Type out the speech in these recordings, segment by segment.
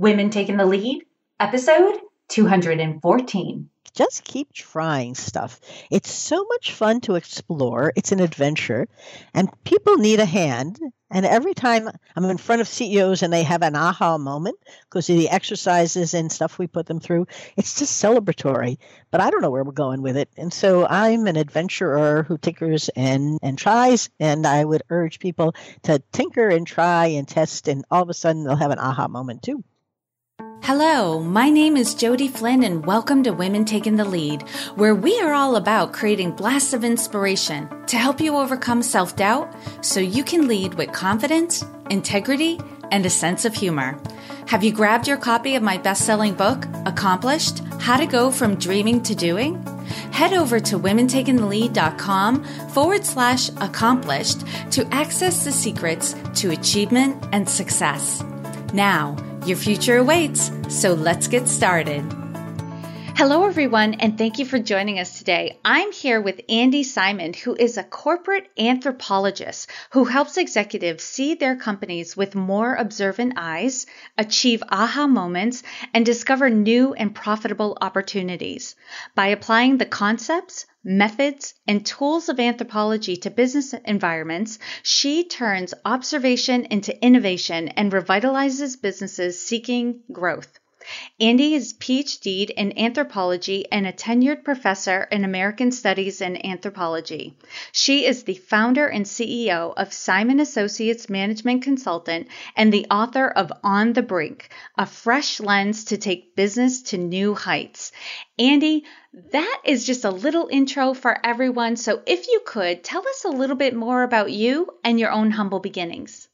Women Taking the Lead, episode 214 just keep trying stuff. It's so much fun to explore. It's an adventure, and people need a hand. And every time I'm in front of CEOs and they have an aha moment because of the exercises and stuff we put them through, it's just celebratory. But I don't know where we're going with it. And so I'm an adventurer who tinkers and, and tries. And I would urge people to tinker and try and test, and all of a sudden they'll have an aha moment too. Hello, my name is Jodi Flynn, and welcome to Women Taking the Lead, where we are all about creating blasts of inspiration to help you overcome self doubt so you can lead with confidence, integrity, and a sense of humor. Have you grabbed your copy of my best selling book, Accomplished How to Go from Dreaming to Doing? Head over to womentakingthelead.com forward slash accomplished to access the secrets to achievement and success. Now, your future awaits, so let's get started. Hello, everyone, and thank you for joining us today. I'm here with Andi Simon, who is a corporate anthropologist who helps executives see their companies with more observant eyes, achieve aha moments, and discover new and profitable opportunities. By applying the concepts, methods, and tools of anthropology to business environments, she turns observation into innovation and revitalizes businesses seeking growth. Andi is PhD'd in anthropology and a tenured professor in American Studies and Anthropology. She is the founder and CEO of Simon Associates Management Consultant and the author of On the Brink, a fresh lens to take business to new heights. Andi, that is just a little intro for everyone. So if you could, tell us a little bit more about you and your own humble beginnings.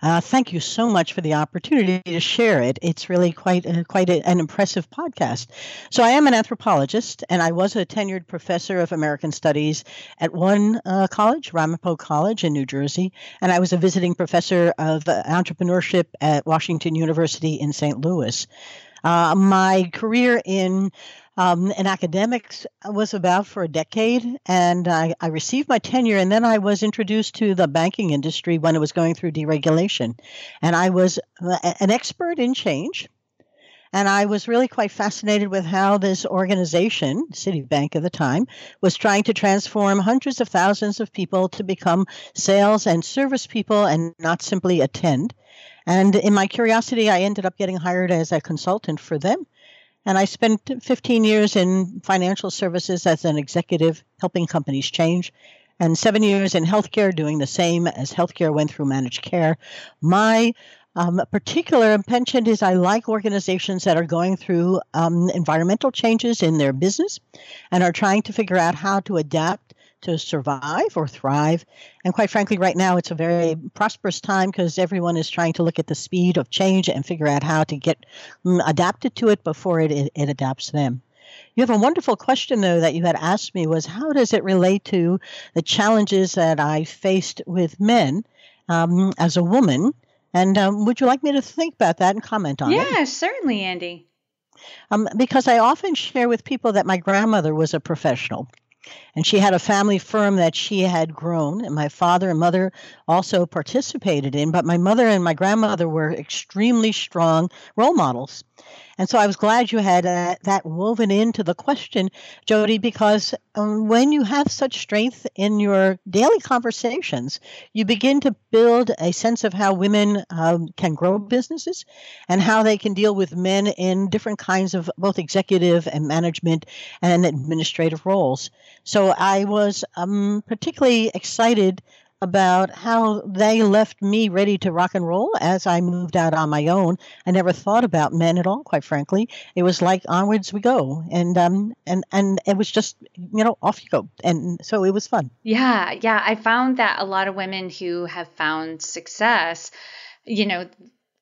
Uh, thank you so much for the opportunity to share it. It's really quite a, quite a, an impressive podcast. So I am an anthropologist, and I was a tenured professor of American Studies at one uh, college, Ramapo College in New Jersey, and I was a visiting professor of uh, entrepreneurship at Washington University in St. Louis. Uh, my career in um, in academics was about for a decade, and I, I, received my tenure, and then I was introduced to the banking industry when it was going through deregulation, and I was uh, an expert in change. And I was really quite fascinated with how this organization, Citibank at the time, was trying to transform hundreds of thousands of people to become sales and service people and not simply attend. And in my curiosity, I ended up getting hired as a consultant for them. And I spent 15 years in financial services as an executive, helping companies change, and seven years in healthcare, doing the same as healthcare went through managed care. My um, particular penchant is I like organizations that are going through um, environmental changes in their business and are trying to figure out how to adapt to survive or thrive. And quite frankly, right now it's a very prosperous time because everyone is trying to look at the speed of change and figure out how to get mm, adapted to it before it, it, it adapts them. You have a wonderful question, though, that you had asked me was how does it relate to the challenges that I faced with men um, as a woman? And um, would you like me to think about that and comment on yeah, it? Yeah, certainly, Andi. Um, because I often share with people that my grandmother was a professional. And she had a family firm that she had grown, and my father and mother also participated in. But my mother and my grandmother were extremely strong role models. And so I was glad you had uh, that woven into the question, Jodi, because um, when you have such strength in your daily conversations, you begin to build a sense of how women um, can grow businesses and how they can deal with men in different kinds of both executive and management and administrative roles. So I was um, particularly excited about how they left me ready to rock and roll as I moved out on my own. I never thought about men at all, quite frankly. It was like onwards we go, and um, and and it was just you know off you go, and so it was fun. Yeah, yeah. I found that a lot of women who have found success, you know,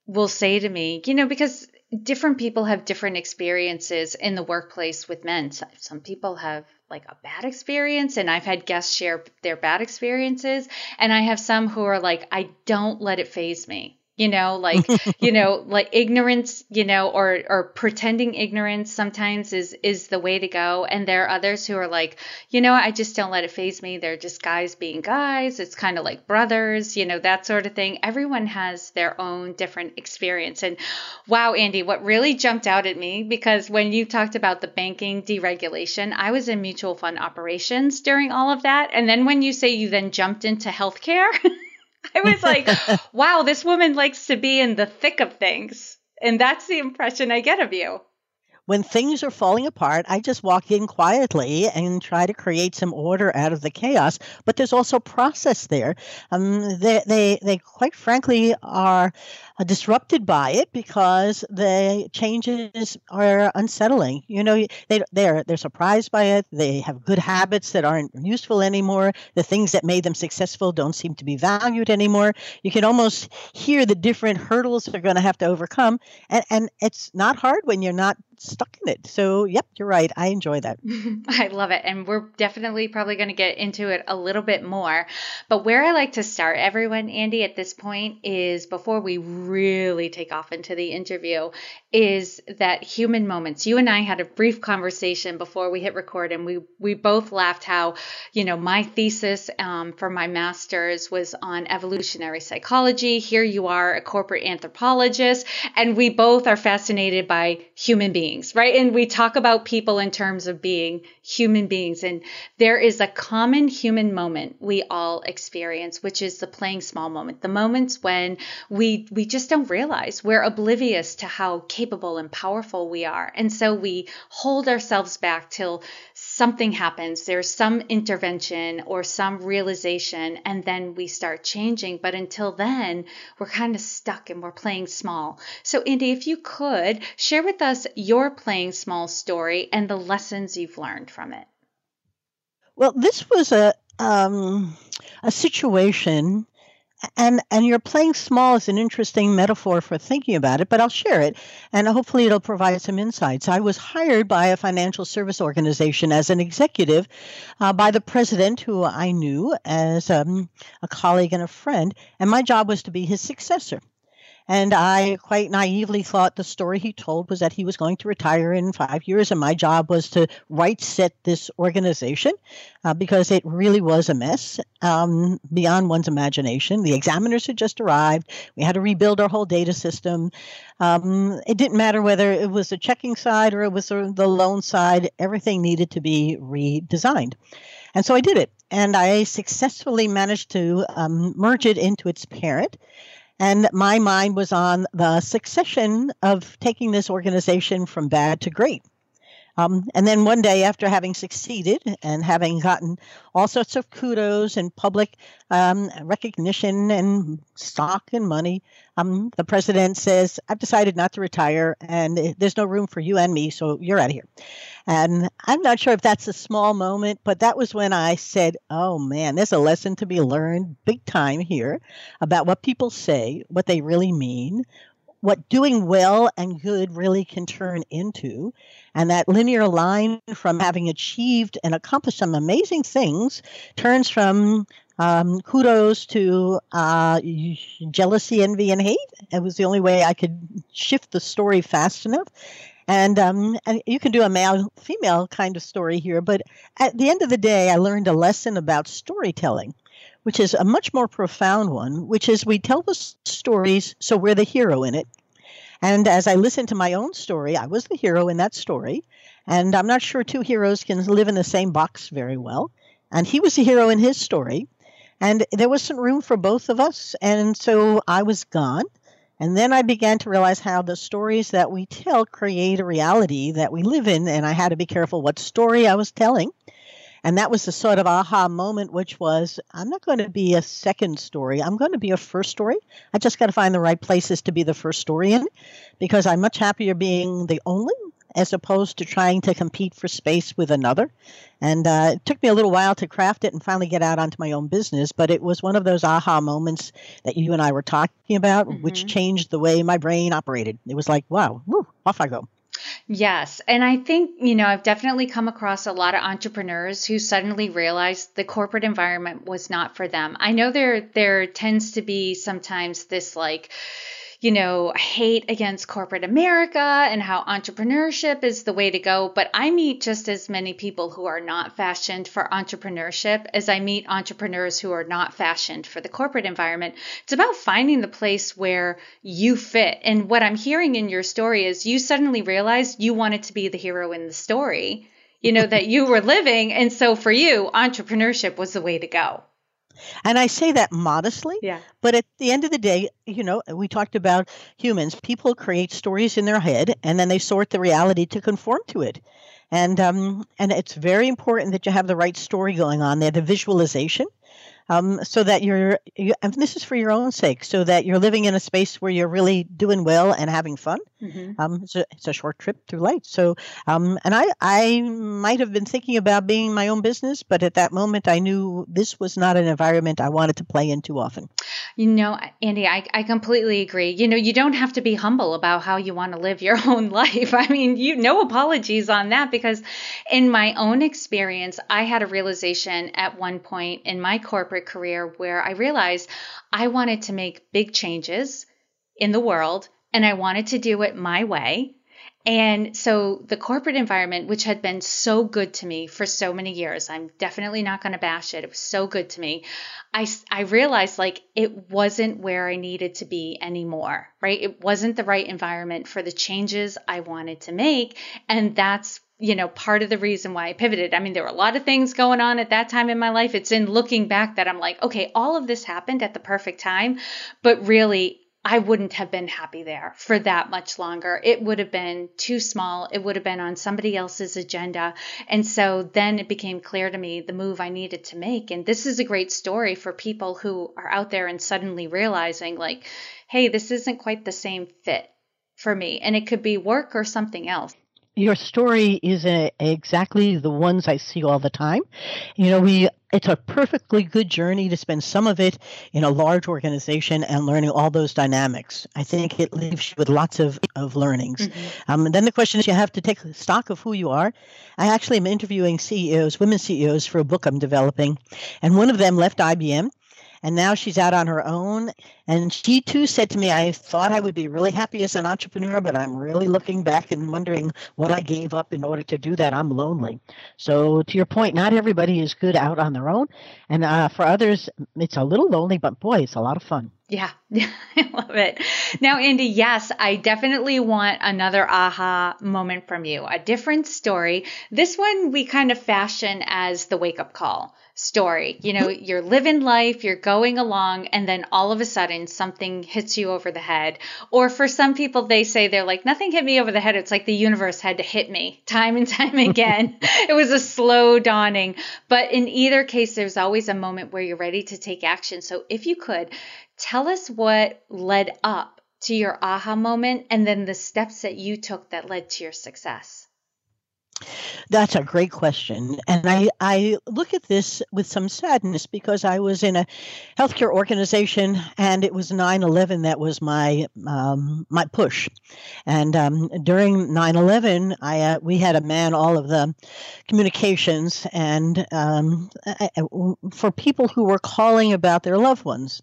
will say to me, you know, because different people have different experiences in the workplace with men. Some people have like a bad experience and I've had guests share their bad experiences and I have some who are like I don't let it phase me. You know like you know like ignorance you know or or pretending ignorance sometimes is is the way to go. And there are others who are like you know i just don't let it phase me. They're just guys being guys. It's kind of like brothers you know that sort of thing. Everyone has their own different experience. And wow andi what really jumped out at me because when you talked about the banking deregulation i was in mutual fund operations during all of that. And then when you say you then jumped into healthcare I was like, wow, this woman likes to be in the thick of things. And that's the impression I get of you when things are falling apart, I just walk in quietly and try to create some order out of the chaos. But there's also process there. Um, they, they, they quite frankly are uh, disrupted by it because the changes are unsettling. You know, they, they're, they're surprised by it. They have good habits that aren't useful anymore. The things that made them successful don't seem to be valued anymore. You can almost hear the different hurdles they're going to have to overcome. And, and it's not hard when you're not stuck in it. So, yep, you're right. I enjoy that. I love it. And we're definitely probably going to get into it a little bit more. But where I like to start everyone, Andi, at this point is before we really take off into the interview, is that human moments. You and I had a brief conversation before we hit record, and we, we both laughed how, you know, my thesis um, for my master's was on evolutionary psychology. Here you are, a corporate anthropologist, and we both are fascinated by human beings right? And we talk about people in terms of being human beings. And there is a common human moment we all experience, which is the playing small moment, the moments when we, we just don't realize we're oblivious to how capable and powerful we are. And so we hold ourselves back till something happens, there's some intervention or some realization, and then we start changing. But until then, we're kind of stuck and we're playing small. So, Andi, if you could share with us your playing small story and the lessons you've learned from it. Well, this was a um, a situation and and you're playing small is an interesting metaphor for thinking about it but i'll share it and hopefully it'll provide some insights. I was hired by a financial service organization as an executive uh, by the president who i knew as um, a colleague and a friend and my job was to be his successor and I quite naively thought the story he told was that he was going to retire in five years, and my job was to right set this organization uh, because it really was a mess um, beyond one's imagination. The examiners had just arrived. We had to rebuild our whole data system. Um, it didn't matter whether it was the checking side or it was the loan side, everything needed to be redesigned. And so I did it. And I successfully managed to um, merge it into its parent. And my mind was on the succession of taking this organization from bad to great. Um, and then one day, after having succeeded and having gotten all sorts of kudos and public um, recognition and stock and money, um, the president says, I've decided not to retire and there's no room for you and me, so you're out of here. And I'm not sure if that's a small moment, but that was when I said, oh man, there's a lesson to be learned big time here about what people say, what they really mean, what doing well and good really can turn into. And that linear line from having achieved and accomplished some amazing things turns from um, kudos to uh, jealousy, envy, and hate. It was the only way I could shift the story fast enough. And, um, and you can do a male female kind of story here, but at the end of the day, I learned a lesson about storytelling, which is a much more profound one, which is we tell the stories so we're the hero in it. And as I listened to my own story, I was the hero in that story. And I'm not sure two heroes can live in the same box very well. And he was the hero in his story. And there wasn't room for both of us. And so I was gone. And then I began to realize how the stories that we tell create a reality that we live in. And I had to be careful what story I was telling. And that was the sort of aha moment, which was I'm not going to be a second story. I'm going to be a first story. I just got to find the right places to be the first story in because I'm much happier being the only as opposed to trying to compete for space with another. And uh, it took me a little while to craft it and finally get out onto my own business, but it was one of those aha moments that you and I were talking about, mm-hmm. which changed the way my brain operated. It was like, wow, woo, off I go. Yes. And I think, you know, I've definitely come across a lot of entrepreneurs who suddenly realized the corporate environment was not for them. I know there there tends to be sometimes this like you know, hate against corporate America and how entrepreneurship is the way to go. But I meet just as many people who are not fashioned for entrepreneurship as I meet entrepreneurs who are not fashioned for the corporate environment. It's about finding the place where you fit. And what I'm hearing in your story is you suddenly realized you wanted to be the hero in the story you know that you were living and so for you entrepreneurship was the way to go and I say that modestly. Yeah. But at the end of the day, you know, we talked about humans. People create stories in their head and then they sort the reality to conform to it. And um, and it's very important that you have the right story going on there, the visualization um, so that you're, you, and this is for your own sake, so that you're living in a space where you're really doing well and having fun. Mm-hmm. Um, it's, a, it's a short trip through life. So, um, and I, I might have been thinking about being my own business, but at that moment, I knew this was not an environment I wanted to play in too often. You know, Andi, I, I completely agree. You know, you don't have to be humble about how you want to live your own life. I mean, you no apologies on that because in my own experience, I had a realization at one point in my corporate career where I realized I wanted to make big changes in the world and I wanted to do it my way. And so the corporate environment, which had been so good to me for so many years, I'm definitely not going to bash it. It was so good to me. I, I realized like it wasn't where I needed to be anymore, right? It wasn't the right environment for the changes I wanted to make. And that's you know, part of the reason why I pivoted. I mean, there were a lot of things going on at that time in my life. It's in looking back that I'm like, okay, all of this happened at the perfect time, but really, I wouldn't have been happy there for that much longer. It would have been too small. It would have been on somebody else's agenda. And so then it became clear to me the move I needed to make. And this is a great story for people who are out there and suddenly realizing, like, hey, this isn't quite the same fit for me. And it could be work or something else your story is a, exactly the ones I see all the time. You know, we it's a perfectly good journey to spend some of it in a large organization and learning all those dynamics. I think it leaves you with lots of, of learnings. Mm-hmm. Um, and then the question is you have to take stock of who you are. I actually am interviewing CEOs, women CEOs, for a book I'm developing. And one of them left IBM and now she's out on her own. And she too said to me, I thought I would be really happy as an entrepreneur, but I'm really looking back and wondering what I gave up in order to do that. I'm lonely. So, to your point, not everybody is good out on their own. And uh, for others, it's a little lonely, but boy, it's a lot of fun. Yeah, I love it. Now, Andi, yes, I definitely want another aha moment from you, a different story. This one we kind of fashion as the wake up call story. You know, mm-hmm. you're living life, you're going along, and then all of a sudden something hits you over the head. Or for some people, they say they're like, nothing hit me over the head. It's like the universe had to hit me time and time again. it was a slow dawning. But in either case, there's always a moment where you're ready to take action. So if you could tell us what led up to your aha moment and then the steps that you took that led to your success. That's a great question. And I, I look at this with some sadness because I was in a healthcare organization and it was 9 11 that was my, um, my push. And um, during 9 11, I, uh, we had to man all of the communications and um, for people who were calling about their loved ones.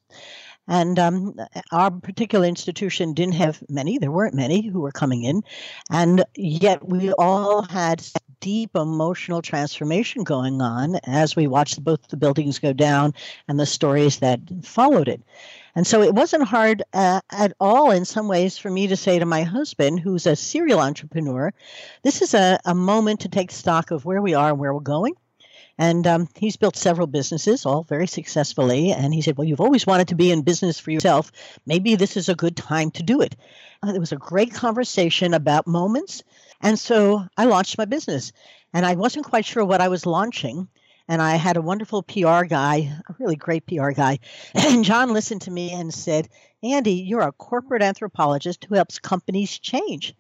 And um, our particular institution didn't have many. There weren't many who were coming in. And yet we all had deep emotional transformation going on as we watched both the buildings go down and the stories that followed it. And so it wasn't hard uh, at all, in some ways, for me to say to my husband, who's a serial entrepreneur, this is a, a moment to take stock of where we are and where we're going and um, he's built several businesses, all very successfully. And he said, Well, you've always wanted to be in business for yourself. Maybe this is a good time to do it. Uh, it was a great conversation about moments. And so I launched my business. And I wasn't quite sure what I was launching. And I had a wonderful PR guy, a really great PR guy. And John listened to me and said, Andi, you're a corporate anthropologist who helps companies change.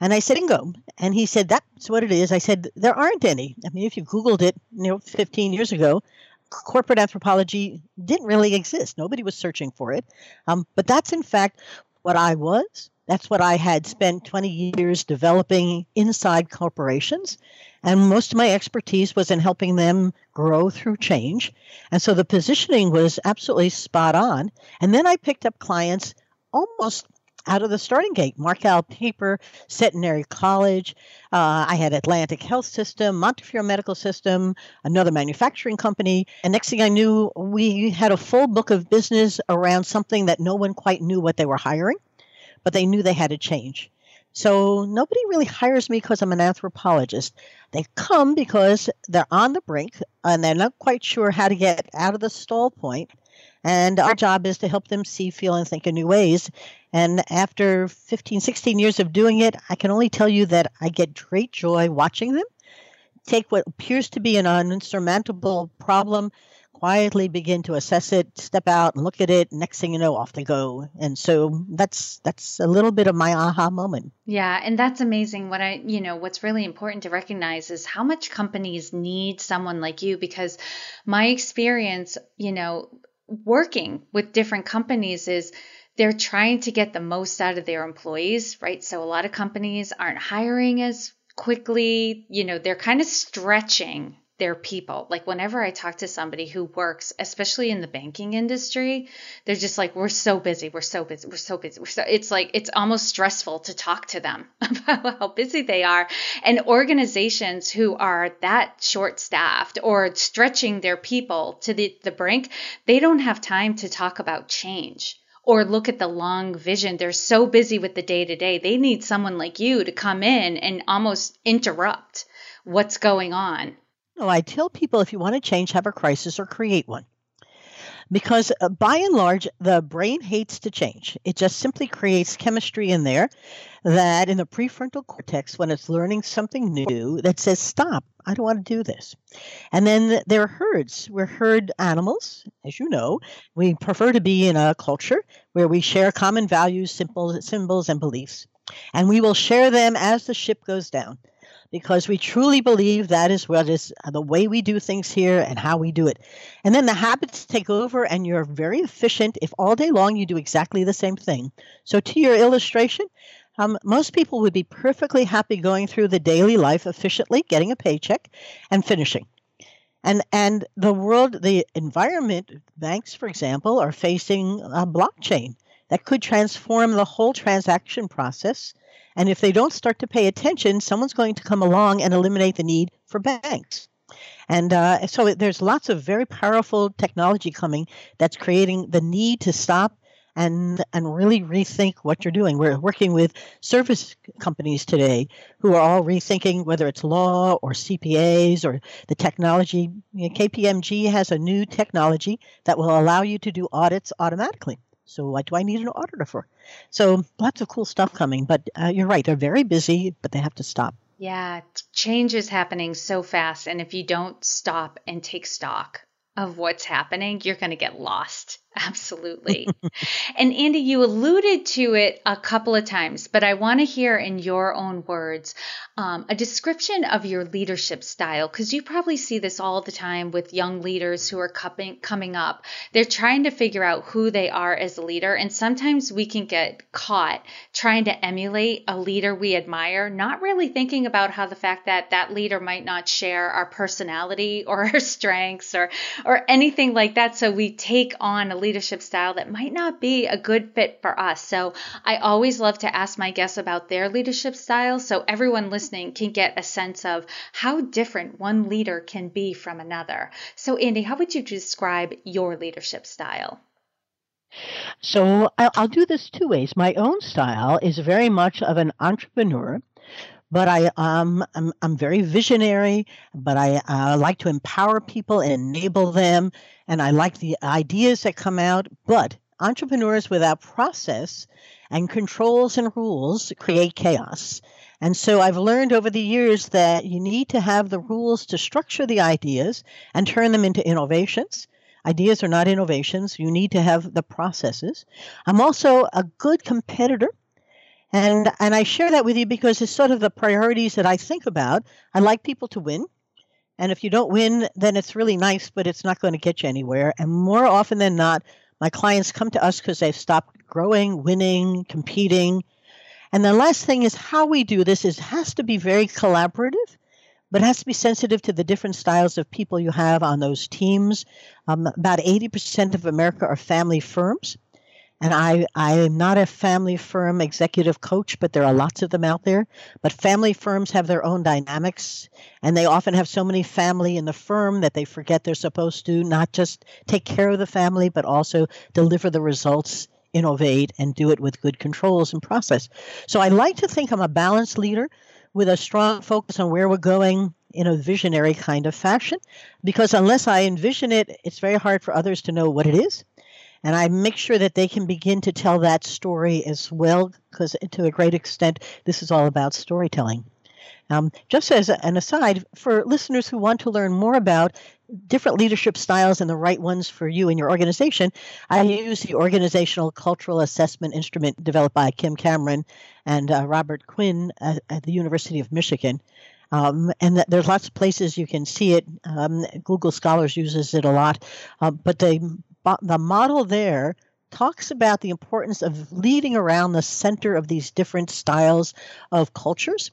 And I said, Ingo. And he said, that's what it is. I said, there aren't any. I mean, if you Googled it, you know, 15 years ago, corporate anthropology didn't really exist. Nobody was searching for it. Um, but that's in fact what I was That's what I had spent 20 years developing inside corporations. And most of my expertise was in helping them grow through change. And so the positioning was absolutely spot on. And then I picked up clients almost out of the starting gate. Marcal Paper, Centenary College. Uh, I had Atlantic Health System, Montefiore Medical System, another manufacturing company. And next thing I knew, we had a full book of business around something that no one quite knew what they were hiring but they knew they had to change. So nobody really hires me because I'm an anthropologist. They come because they're on the brink and they're not quite sure how to get out of the stall point. And our job is to help them see, feel, and think in new ways. And after 15, 16 years of doing it, I can only tell you that I get great joy watching them take what appears to be an unsurmountable problem quietly begin to assess it, step out and look at it. Next thing you know, off they go. And so that's that's a little bit of my aha moment. Yeah, and that's amazing. What I, you know, what's really important to recognize is how much companies need someone like you because my experience, you know, working with different companies is they're trying to get the most out of their employees, right? So a lot of companies aren't hiring as quickly, you know, they're kind of stretching their people. Like whenever I talk to somebody who works, especially in the banking industry, they're just like, we're so busy, we're so busy, we're so busy. We're so it's like it's almost stressful to talk to them about how busy they are. And organizations who are that short staffed or stretching their people to the, the brink, they don't have time to talk about change or look at the long vision. They're so busy with the day to day. They need someone like you to come in and almost interrupt what's going on no, I tell people if you want to change, have a crisis or create one. Because uh, by and large, the brain hates to change. It just simply creates chemistry in there that in the prefrontal cortex, when it's learning something new, that says, Stop, I don't want to do this. And then there are herds. We're herd animals, as you know. We prefer to be in a culture where we share common values, simple symbols, and beliefs. And we will share them as the ship goes down because we truly believe that is what is the way we do things here and how we do it. And then the habits take over, and you're very efficient if all day long you do exactly the same thing. So, to your illustration, um, most people would be perfectly happy going through the daily life efficiently, getting a paycheck, and finishing. And and the world, the environment, banks, for example, are facing a blockchain that could transform the whole transaction process and if they don't start to pay attention, someone's going to come along and eliminate the need for banks. And uh, so there's lots of very powerful technology coming that's creating the need to stop and and really rethink what you're doing. We're working with service companies today who are all rethinking whether it's law or CPAs or the technology. You know, KPMG has a new technology that will allow you to do audits automatically. So what do I need an auditor for? So lots of cool stuff coming. But uh, you're right; they're very busy, but they have to stop. Yeah, change is happening so fast, and if you don't stop and take stock of what's happening, you're going to get lost. Absolutely. and Andi, you alluded to it a couple of times, but I want to hear in your own words um, a description of your leadership style, because you probably see this all the time with young leaders who are coming, coming up. They're trying to figure out who they are as a leader, and sometimes we can get caught trying to emulate a leader we admire, not really thinking about how the fact that that leader might not share our personality or our strengths or or anything like that. So we take on a leadership style that might not be a good fit for us. So I always love to ask my guests about their leadership style so everyone listening can get a sense of how different one leader can be from another. So, Andi, how would you describe your leadership style? So I'll, do this two ways. My own style is very much of an entrepreneur but I um I'm, I'm very visionary, but I uh, like to empower people and enable them, and I like the ideas that come out. But entrepreneurs without process and controls and rules create chaos. And so I've learned over the years that you need to have the rules to structure the ideas and turn them into innovations. Ideas are not innovations. You need to have the processes. I'm also a good competitor and and I share that with you because it's sort of the priorities that I think about. I like people to win. And if you don't win, then it's really nice, but it's not going to get you anywhere. And more often than not, my clients come to us because they've stopped growing, winning, competing. And the last thing is how we do this is has to be very collaborative, but it has to be sensitive to the different styles of people you have on those teams. Um, about 80% of America are family firms. And I, I am not a family firm executive coach, but there are lots of them out there. But family firms have their own dynamics, and they often have so many family in the firm that they forget they're supposed to not just take care of the family, but also deliver the results, innovate, and do it with good controls and process. So I like to think I'm a balanced leader with a strong focus on where we're going in a visionary kind of fashion, because unless I envision it, it's very hard for others to know what it is and I make sure that they can begin to tell that story as well, because to a great extent, this is all about storytelling. Um, just as an aside, for listeners who want to learn more about different leadership styles and the right ones for you and your organization, I use the Organizational Cultural Assessment Instrument developed by Kim Cameron and uh, Robert Quinn at, at, the University of Michigan. Um, and th- there's lots of places you can see it. Um, Google Scholars uses it a lot, uh, but they the model there talks about the importance of leading around the center of these different styles of cultures.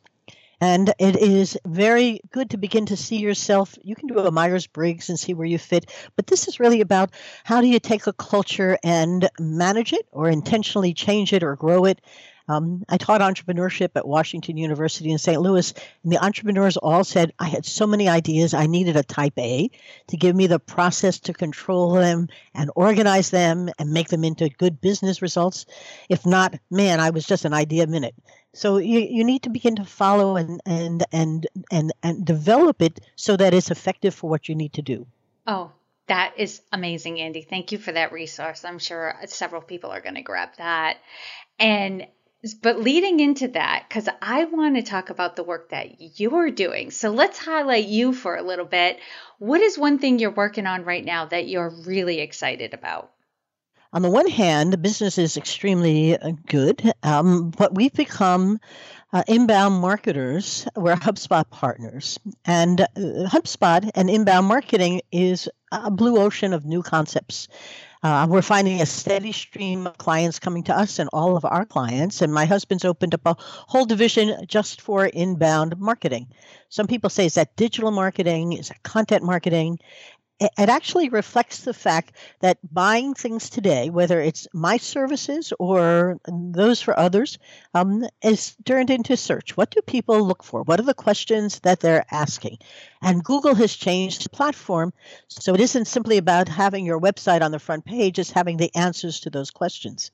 And it is very good to begin to see yourself. You can do a Myers Briggs and see where you fit, but this is really about how do you take a culture and manage it or intentionally change it or grow it um, I taught entrepreneurship at Washington University in St. Louis, and the entrepreneurs all said, I had so many ideas. I needed a type A to give me the process to control them and organize them and make them into good business results. If not, man, I was just an idea minute. So you, you need to begin to follow and, and, and, and, and develop it so that it's effective for what you need to do. Oh, that is amazing, Andi. Thank you for that resource. I'm sure several people are going to grab that. And but leading into that, because I want to talk about the work that you're doing. So let's highlight you for a little bit. What is one thing you're working on right now that you're really excited about? On the one hand, the business is extremely uh, good, um, but we've become uh, inbound marketers. We're HubSpot partners. And uh, HubSpot and inbound marketing is a blue ocean of new concepts. Uh, we're finding a steady stream of clients coming to us and all of our clients. And my husband's opened up a whole division just for inbound marketing. Some people say, is that digital marketing? Is that content marketing? It actually reflects the fact that buying things today, whether it's my services or those for others, um, is turned into search. What do people look for? What are the questions that they're asking? And Google has changed the platform. So it isn't simply about having your website on the front page, it's having the answers to those questions.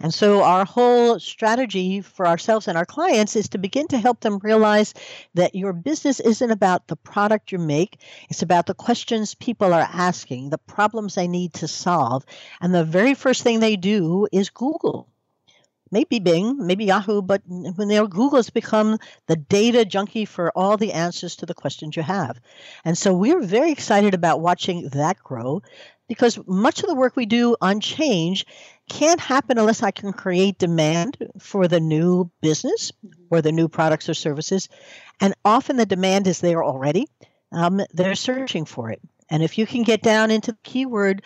And so, our whole strategy for ourselves and our clients is to begin to help them realize that your business isn't about the product you make, it's about the questions people are asking, the problems they need to solve. And the very first thing they do is Google. Maybe Bing, maybe Yahoo, but when they're Google has become the data junkie for all the answers to the questions you have. And so we're very excited about watching that grow because much of the work we do on change can't happen unless I can create demand for the new business mm-hmm. or the new products or services. And often the demand is there already. Um, they're searching for it. And if you can get down into the keyword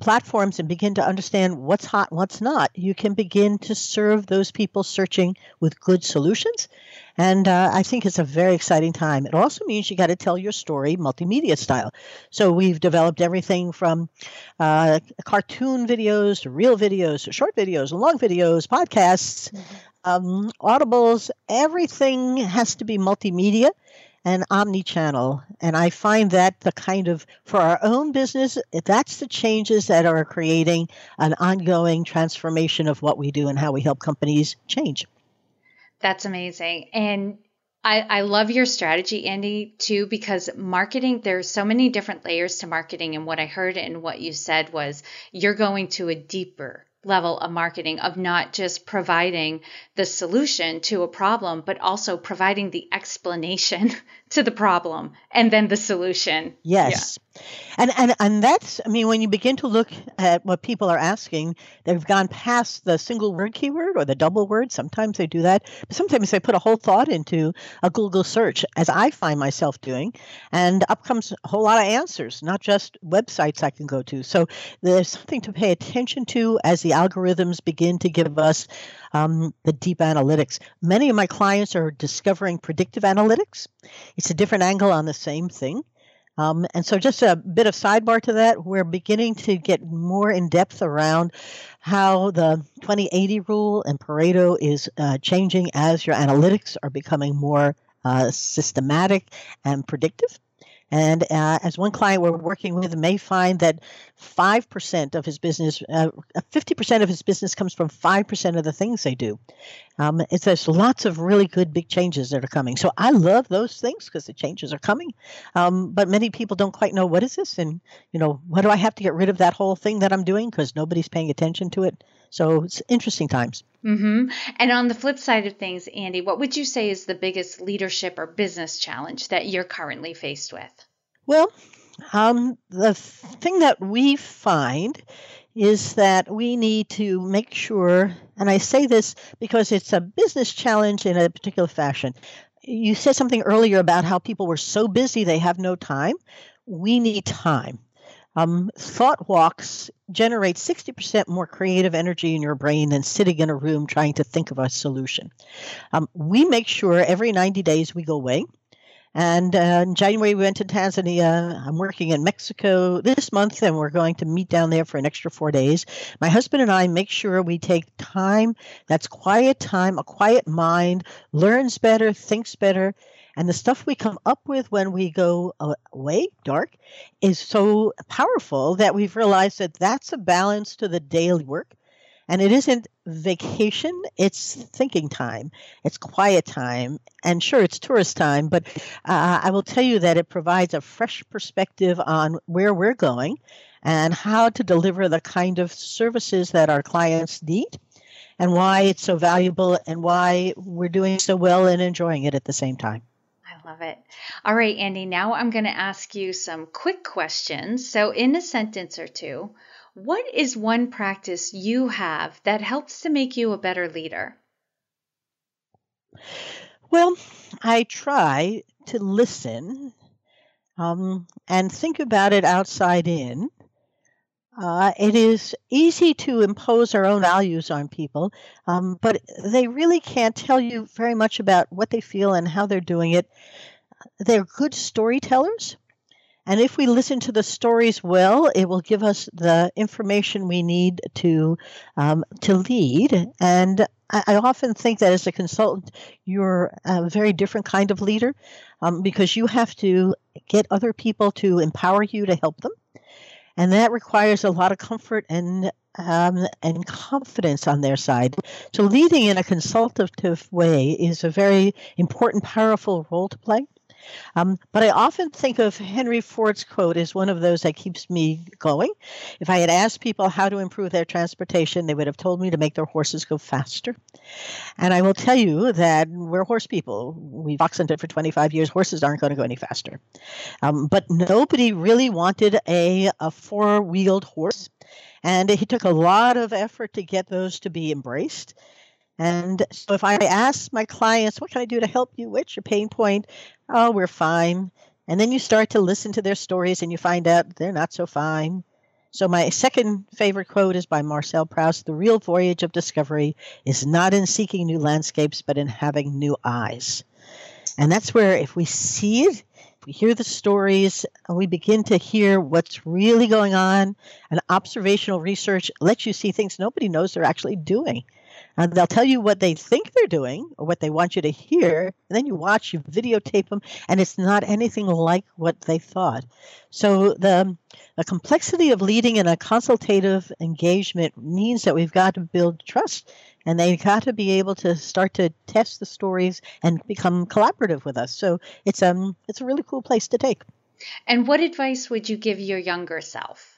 platforms and begin to understand what's hot, what's not, you can begin to serve those people searching with good solutions. And uh, I think it's a very exciting time. It also means you got to tell your story multimedia style. So we've developed everything from uh, cartoon videos to real videos to short videos, long videos, podcasts, mm-hmm. um, audibles. Everything has to be multimedia and omni-channel. And i find that the kind of for our own business that's the changes that are creating an ongoing transformation of what we do and how we help companies change. That's amazing. And I, I love your strategy, Andi, too, because marketing, there's so many different layers to marketing. And what I heard and what you said was you're going to a deeper level of marketing of not just providing the solution to a problem, but also providing the explanation to the problem and then the solution. Yes. Yeah. And, and and that's I mean when you begin to look at what people are asking, they've gone past the single word keyword or the double word. Sometimes they do that, but sometimes they put a whole thought into a Google search, as I find myself doing, and up comes a whole lot of answers, not just websites I can go to. So there's something to pay attention to as the algorithms begin to give us um, the deep analytics. Many of my clients are discovering predictive analytics. It's a different angle on the same thing. Um, and so, just a bit of sidebar to that, we're beginning to get more in depth around how the 2080 rule and Pareto is uh, changing as your analytics are becoming more uh, systematic and predictive. And uh, as one client we're working with may find that 5% of his business, uh, 50% of his business comes from 5% of the things they do. Um, it's, there's lots of really good big changes that are coming. So I love those things because the changes are coming. Um, but many people don't quite know what is this and, you know, what do I have to get rid of that whole thing that I'm doing because nobody's paying attention to it. So it's interesting times. Mm-hmm. And on the flip side of things, Andi, what would you say is the biggest leadership or business challenge that you're currently faced with? Well, um, the thing that we find is that we need to make sure, and I say this because it's a business challenge in a particular fashion. You said something earlier about how people were so busy they have no time. We need time. Um, thought walks generate 60% more creative energy in your brain than sitting in a room trying to think of a solution. Um, we make sure every 90 days we go away. And uh, in January, we went to Tanzania. I'm working in Mexico this month, and we're going to meet down there for an extra four days. My husband and I make sure we take time that's quiet time, a quiet mind, learns better, thinks better, and the stuff we come up with when we go away dark is so powerful that we've realized that that's a balance to the daily work. And it isn't vacation, it's thinking time, it's quiet time. And sure, it's tourist time, but uh, I will tell you that it provides a fresh perspective on where we're going and how to deliver the kind of services that our clients need and why it's so valuable and why we're doing so well and enjoying it at the same time. I love it. All right, Andi, now I'm going to ask you some quick questions. So, in a sentence or two, what is one practice you have that helps to make you a better leader? Well, I try to listen um, and think about it outside in uh, it is easy to impose our own values on people, um, but they really can't tell you very much about what they feel and how they're doing it. They're good storytellers. And if we listen to the stories well, it will give us the information we need to um, to lead. And I, I, often think that as a consultant, you're a very different kind of leader um, because you have to get other people to empower you to help them and that requires a lot of comfort and um, and confidence on their side. So leading in a consultative way is a very important, powerful role to play. Um, but I often think of Henry Ford's quote as one of those that keeps me going. If I had asked people how to improve their transportation, they would have told me to make their horses go faster. And I will tell you that we're horse people. We've hunted for 25 years. Horses aren't going to go any faster. Um, but nobody really wanted a, a four wheeled horse. And it took a lot of effort to get those to be embraced. And so if I ask my clients, what can I do to help you? What's your pain point? Oh, we're fine. And then you start to listen to their stories and you find out they're not so fine. So my second favorite quote is by Marcel Proust The real voyage of discovery is not in seeking new landscapes, but in having new eyes. And that's where if we see it, we hear the stories, and we begin to hear what's really going on, and observational research lets you see things nobody knows they're actually doing. And they'll tell you what they think they're doing or what they want you to hear. And then you watch, you videotape them, and it's not anything like what they thought. So the, the complexity of leading in a consultative engagement means that we've got to build trust and they've got to be able to start to test the stories and become collaborative with us. So it's um it's a really cool place to take. And what advice would you give your younger self?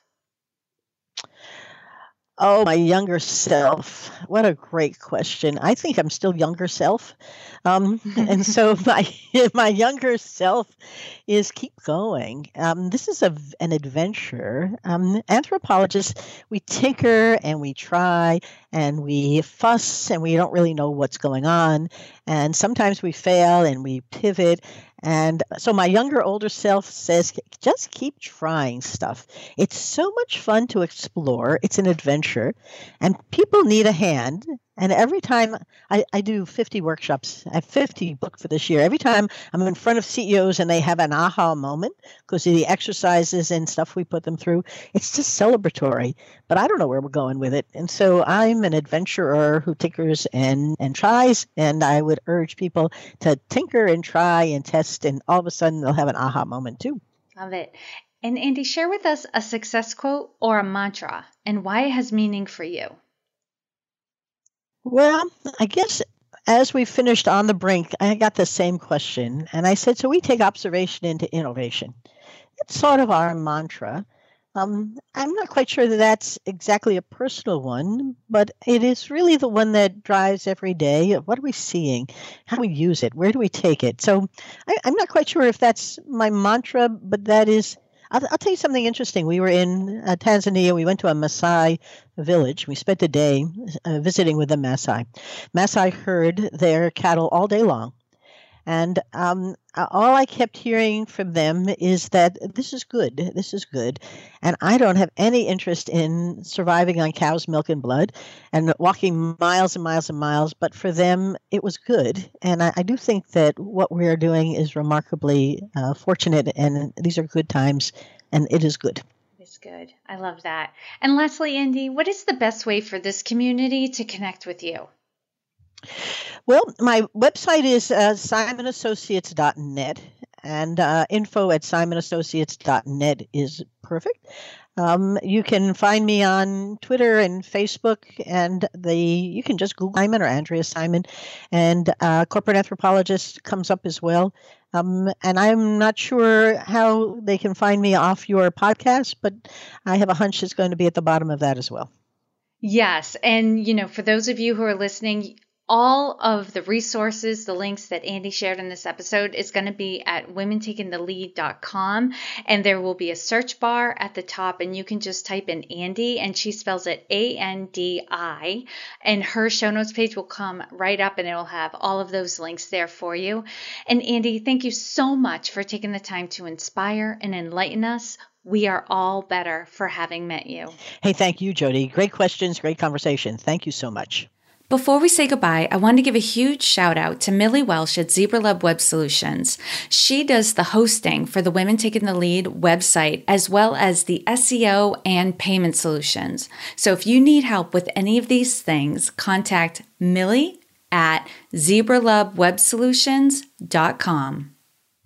Oh, my younger self. What a great question. I think I'm still younger self. Um, and so my my younger self is keep going. Um, this is a, an adventure. Um, anthropologists, we tinker and we try and we fuss and we don't really know what's going on. And sometimes we fail and we pivot and so my younger, older self says, just keep trying stuff. It's so much fun to explore. It's an adventure, and people need a hand. And every time I, I do 50 workshops, I have 50 booked for this year. Every time I'm in front of CEOs and they have an aha moment because of the exercises and stuff we put them through, it's just celebratory. But I don't know where we're going with it. And so I'm an adventurer who tinkers and, and tries. And I would urge people to tinker and try and test. And all of a sudden they'll have an aha moment too. Love it. And Andi, share with us a success quote or a mantra and why it has meaning for you. Well, I guess as we finished on the brink, I got the same question. And I said, So we take observation into innovation. It's sort of our mantra. Um, I'm not quite sure that that's exactly a personal one, but it is really the one that drives every day. What are we seeing? How do we use it? Where do we take it? So I, I'm not quite sure if that's my mantra, but that is I'll, I'll, tell you something interesting. We were in uh, Tanzania. We went to a Maasai village. We spent a day uh, visiting with the Maasai. Maasai herd their cattle all day long. And um, all I kept hearing from them is that this is good. This is good. And I don't have any interest in surviving on cow's milk and blood and walking miles and miles and miles. But for them, it was good. And I, I do think that what we are doing is remarkably uh, fortunate. And these are good times. And it is good. It's good. I love that. And lastly, Andi, what is the best way for this community to connect with you? Well, my website is uh, simonassociates.net, and uh, info at simonassociates.net is perfect. Um, you can find me on Twitter and Facebook, and the you can just Google Simon or Andrea Simon, and uh, corporate anthropologist comes up as well. Um, and I'm not sure how they can find me off your podcast, but I have a hunch it's going to be at the bottom of that as well. Yes. And, you know, for those of you who are listening, all of the resources, the links that Andi shared in this episode is going to be at womentakingthelead.com and there will be a search bar at the top and you can just type in Andi and she spells it A N D I and her show notes page will come right up and it'll have all of those links there for you. And Andi, thank you so much for taking the time to inspire and enlighten us we are all better for having met you. Hey, thank you, Jodi. Great questions, great conversation. Thank you so much. Before we say goodbye, I want to give a huge shout out to Millie Welsh at ZebraLab Web Solutions. She does the hosting for the Women Taking the Lead website, as well as the SEO and payment solutions. So if you need help with any of these things, contact Millie at zebralabwebsolutions.com.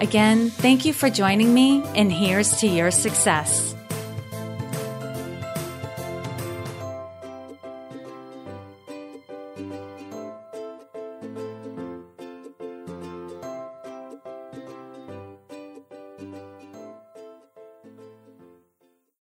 Again, thank you for joining me, and here's to your success.